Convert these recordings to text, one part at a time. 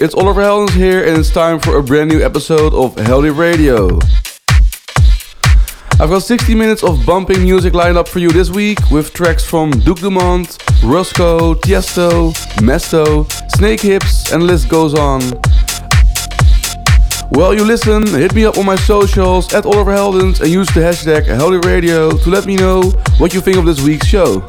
It's Oliver Heldens here, and it's time for a brand new episode of Heldeep Radio. I've got 60 minutes of bumping music lined up for you this week with tracks from Duke Dumont, Rusko, Tiesto, Mesto, Snake Hips, and list goes on. While you listen, hit me up on my socials at Oliver Heldens and use the hashtag Heldeep Radio to let me know what you think of this week's show.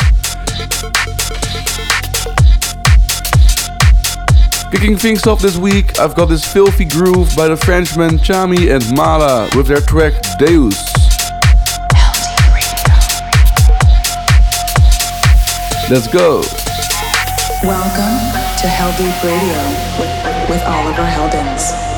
Kicking things off this week, I've got this filthy groove by the Frenchmen Tchami and Malaa with their track Deus. Let's go. Welcome to Heldeep Radio with, with Oliver Heldens.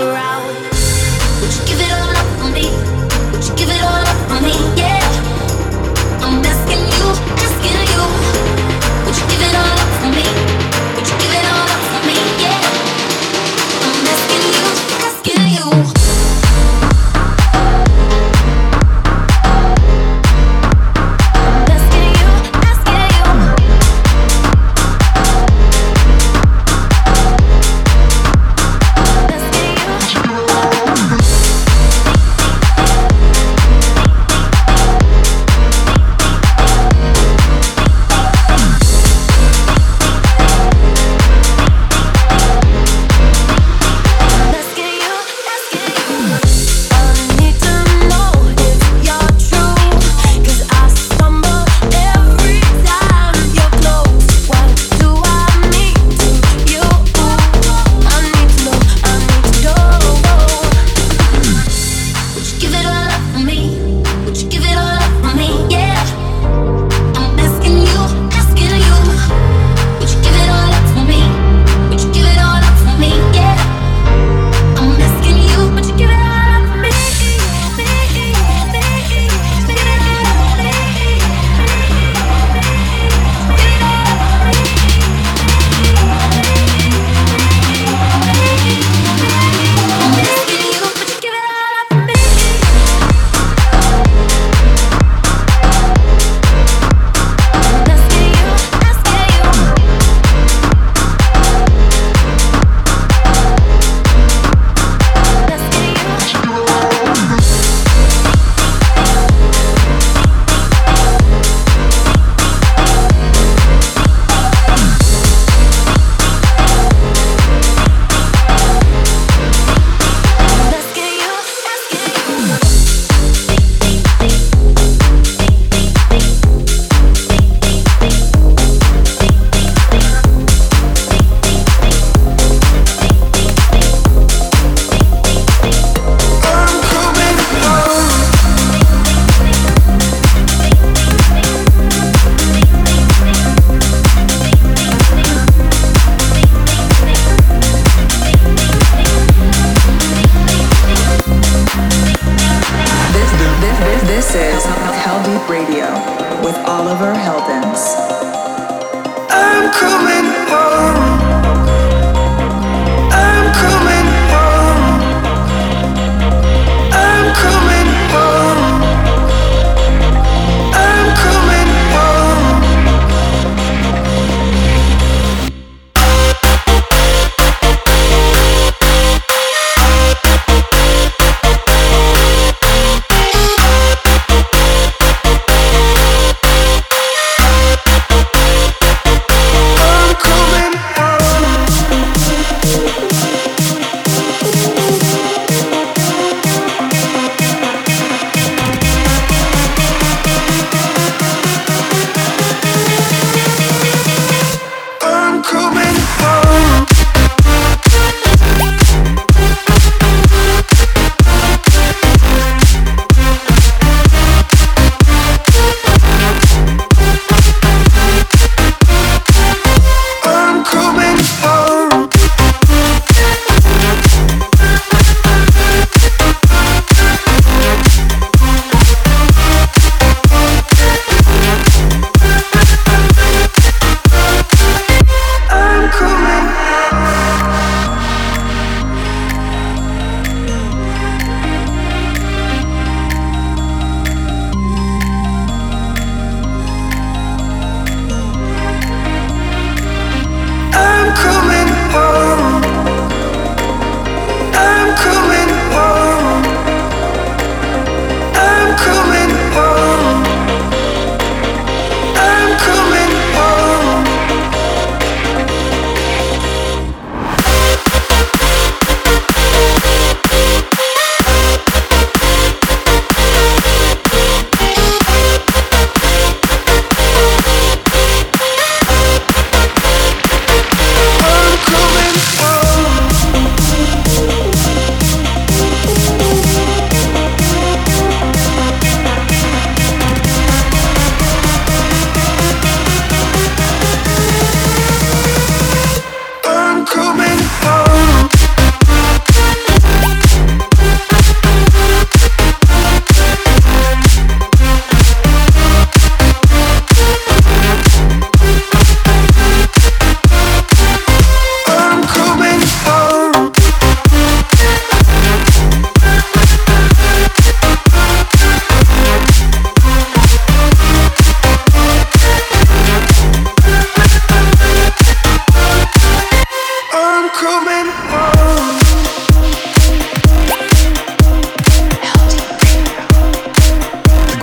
Would you give it all up for me? Would you give it all up for me? Yeah.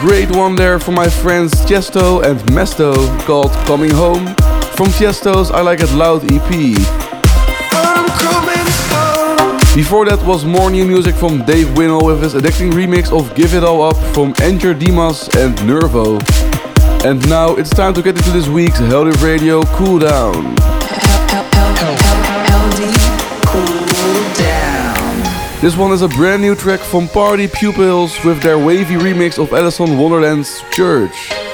great one there for my friends Tiesto and Mesto called Coming Home from Tiesto's I Like It Loud EP. Before that was more new music from Dave Winnell with his addicting remix of Give It All Up from Enter Dimas and Nervo. And now it's time to get into this week's Heldeep Radio Cool Down. This one is a brand new track from Party Pupils with their wavy remix of Alison Wonderland's Church.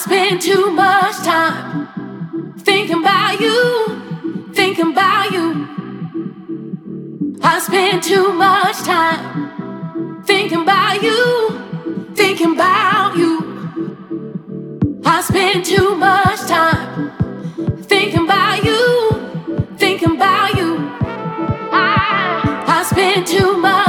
spend too much time thinking about you, thinking about you. I spend too much time thinking about you, thinking about you. I spend too much time thinking about you, thinking about you. I, I spend too much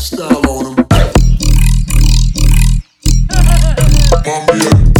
Style on him. Mafia.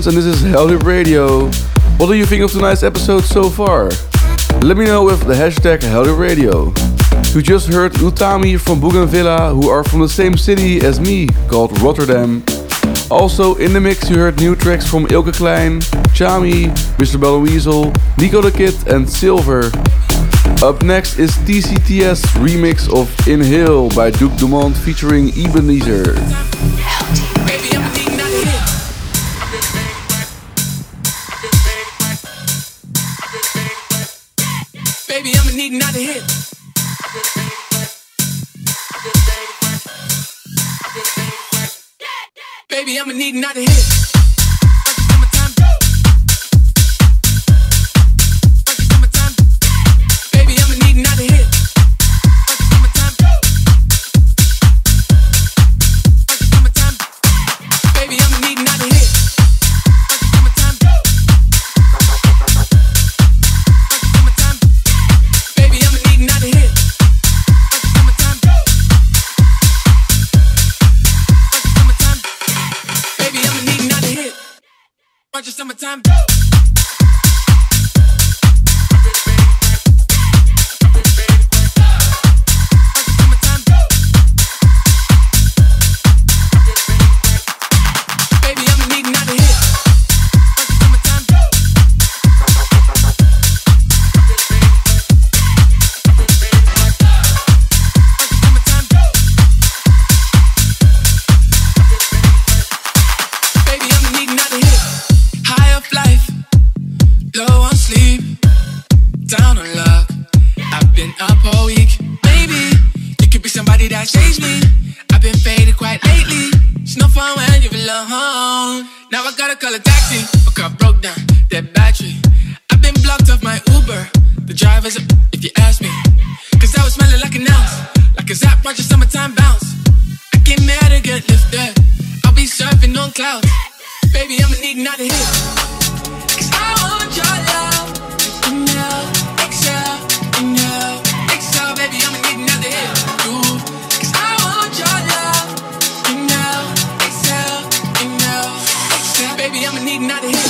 Heldens and this is Heldeep Radio. What do you think of tonight's episode so far? Let me know with the hashtag Heldeep Radio. You just heard Utami from Bougenvilla, who are from the same city as me, called Rotterdam. Also in the mix you heard new tracks from Ilke Klein, Tchami, Mr. Belt Wezol, Nico the Kid and SLVR. Up next is TCTS remix of Inhale by Duke Dumont featuring Ebenezer. I'ma need hit. Call a taxi. My car broke down, that battery. I've been blocked off my Uber. The driver's up, if you ask me. Cause I was smelling like an ounce. Like a zap, a summertime bounce. I get mad and get lifted. I'll be surfing on clouds. Baby, I'ma need another hit. Another hit.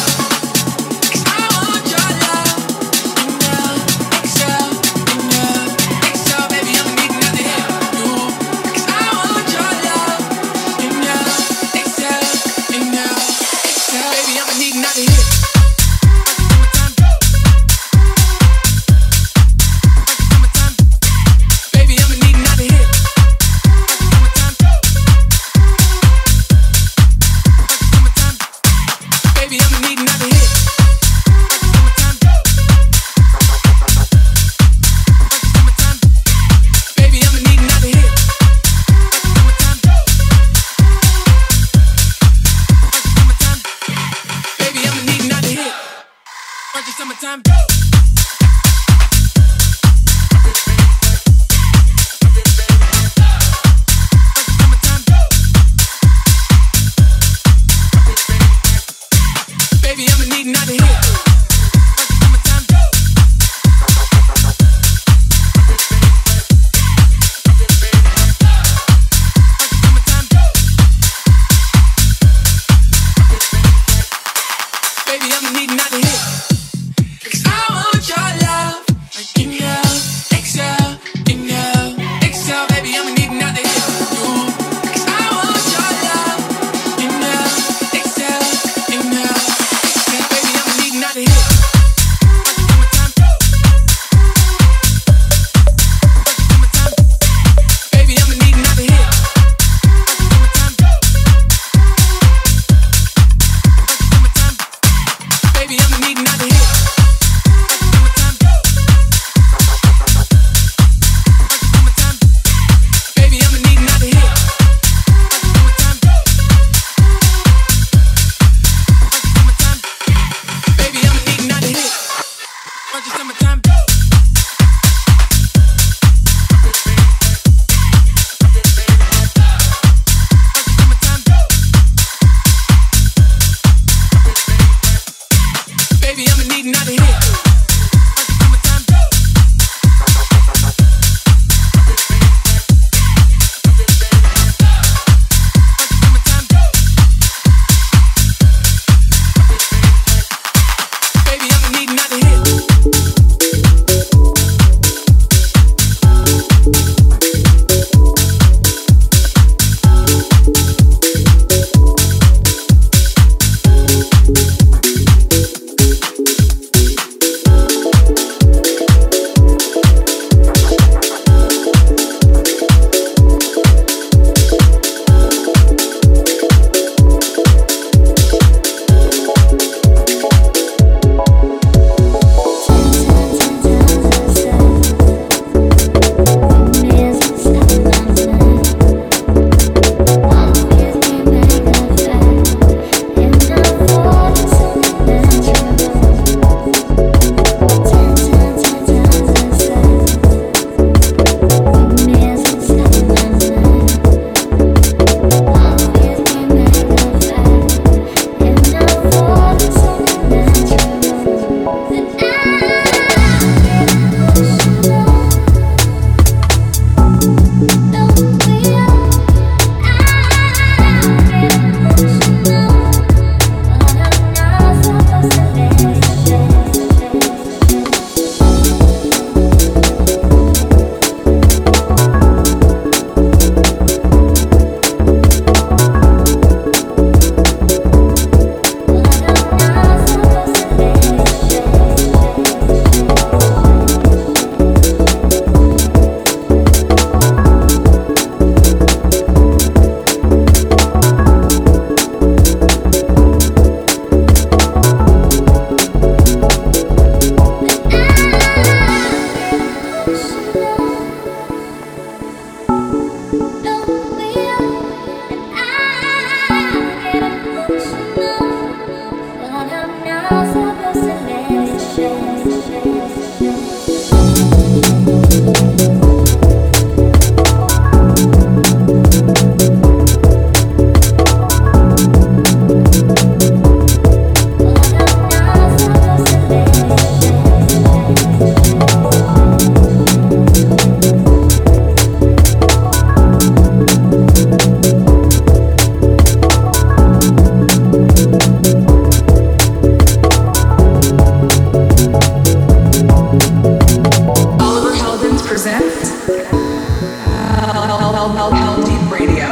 Deep radio.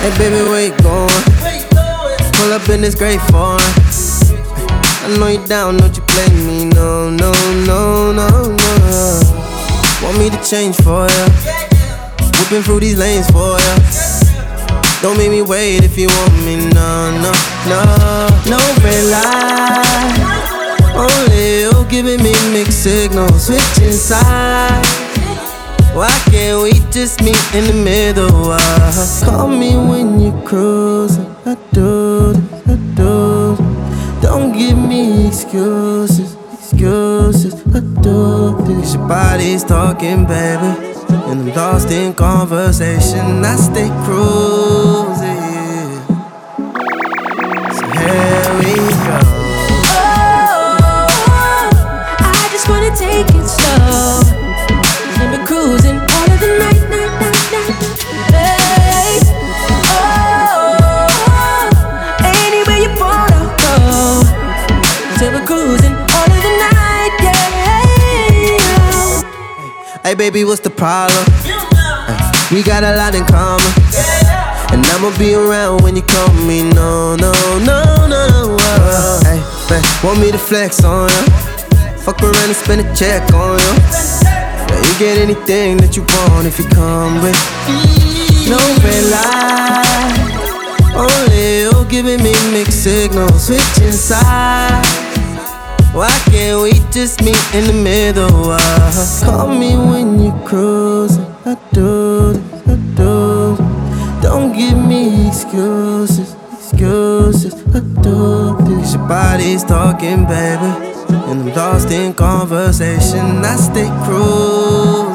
Hey baby, where you going? Pull up in this. I know you down, don't you me? No, no, no, no, no. Want me to change for ya? Whipping through these lanes for ya. Don't make me wait if you want me. No, no, no, no red light. Only you giving me mixed signals, switching sides. Why can't we just meet in the middle? Uh, call me when you're cruising. I do this, I do this. Don't give me excuses, excuses. I do this. Your body's talking, baby. And I'm lost in conversation. I stay cruising. Hey baby, what's the problem? Hey, we got a lot in common. And I'ma be around when you call me. No, no, no, no, no. Uh, hey, babe, want me to flex on ya? Fuck around and spend a check on you. Yeah, you get anything that you want if you come with no red light. Only you giving me mixed signals, switching sides. Why can't we just meet in the middle? Uh, call me when you're cruising. I do this, I do this. Don't give me excuses, excuses. I do this. Your body's talking, baby. And I'm lost in conversation. I stay cruising.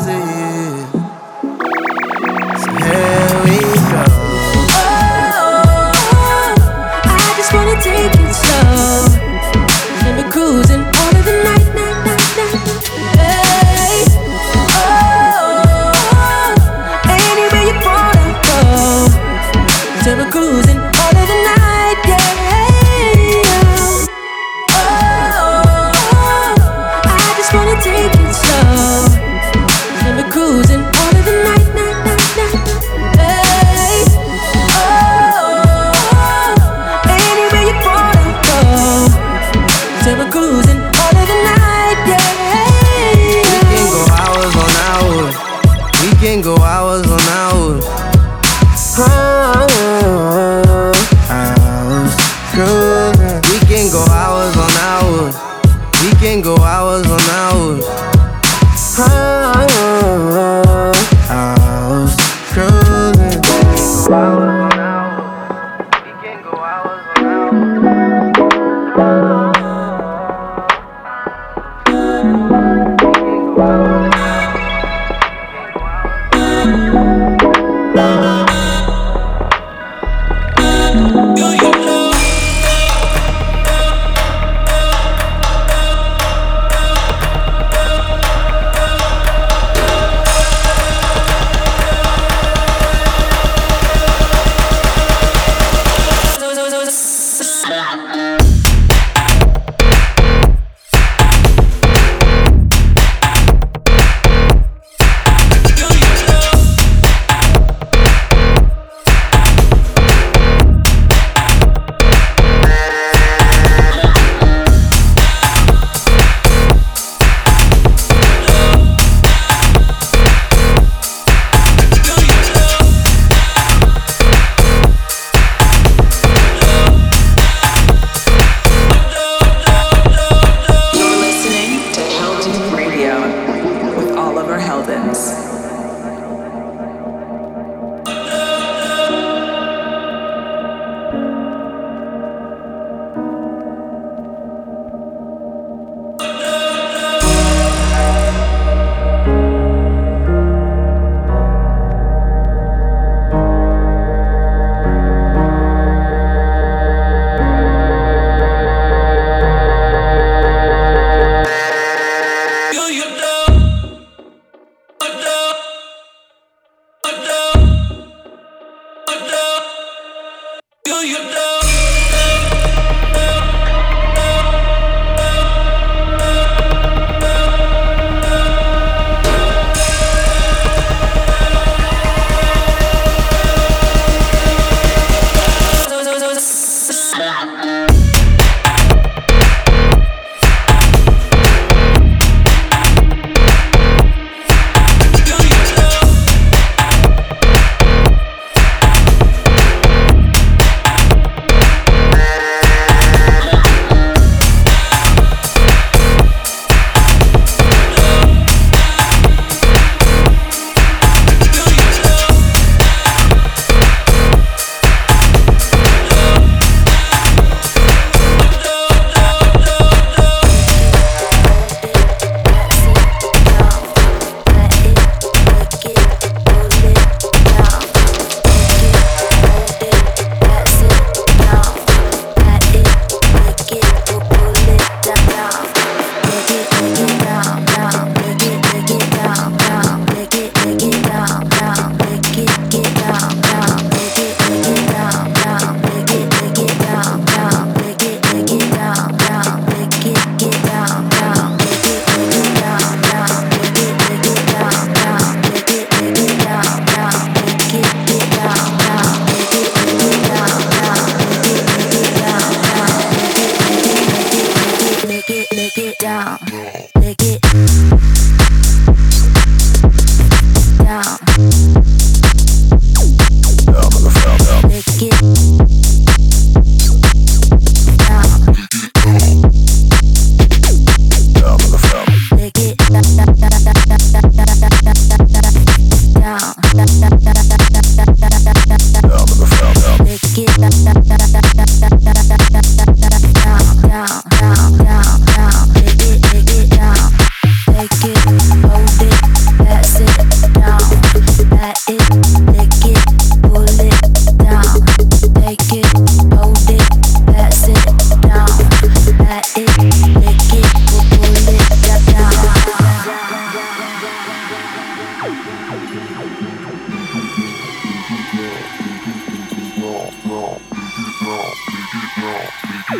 Take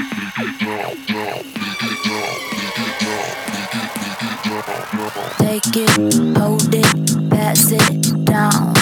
it, hold it, pass it down.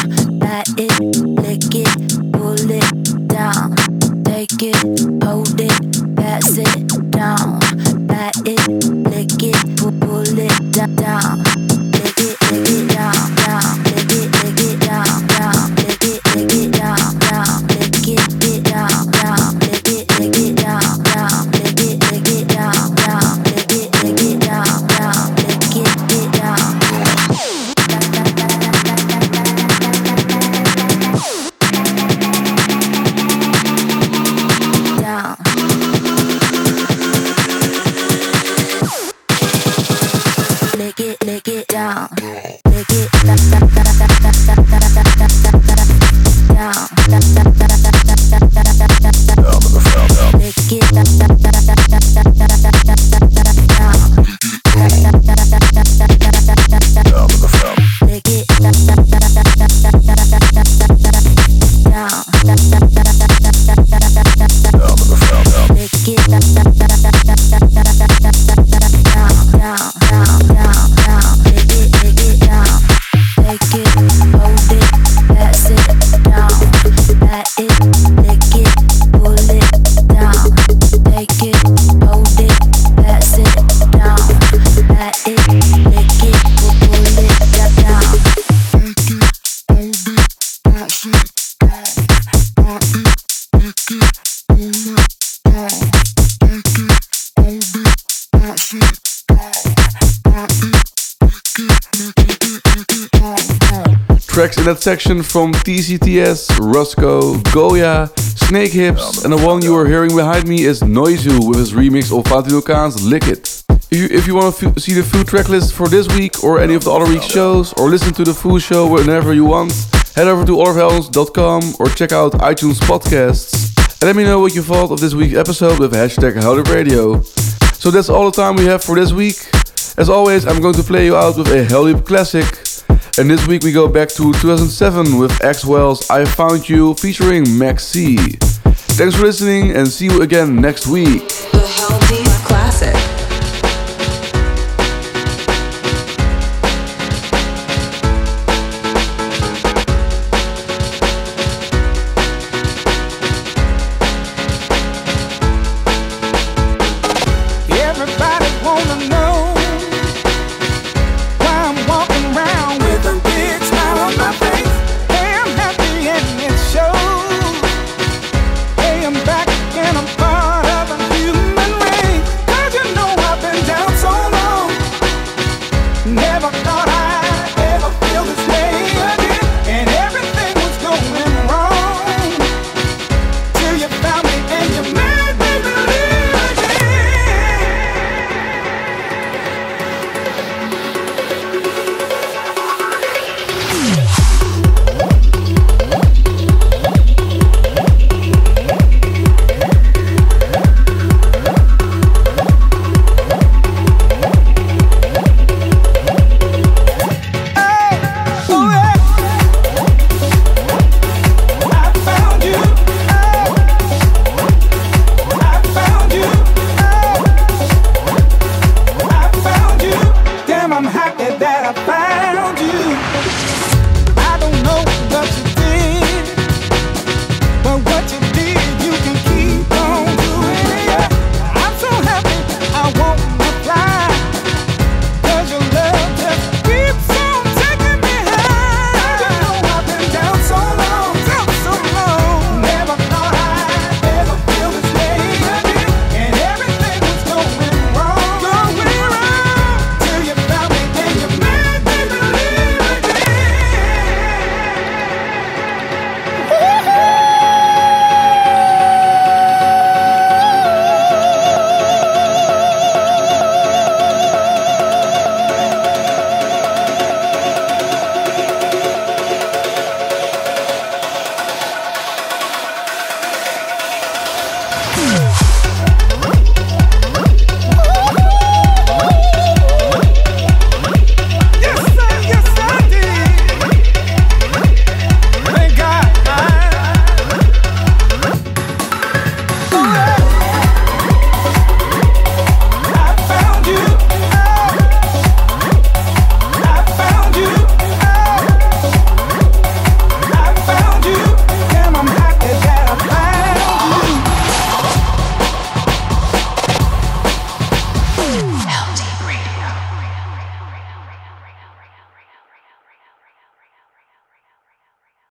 Tracks in that section from TCTS, Rusko, Goya, Snakehips, and the one you are hearing behind me is Noizu with his remix of Valentino Khan's Lick It. If you, if you want to f- see the full track list for this week or any of the other week's shows, or listen to the full show whenever you want, head over to oliverheldens.com or check out iTunes podcasts. And let me know what you thought of this week's episode with hashtag Heldeep Radio. So that's all the time we have for this week. As always, I'm going to play you out with a Heldeep classic. And this week we go back to 2007 with Axwell's I Found You featuring Max'C. Thanks for listening and see you again next week.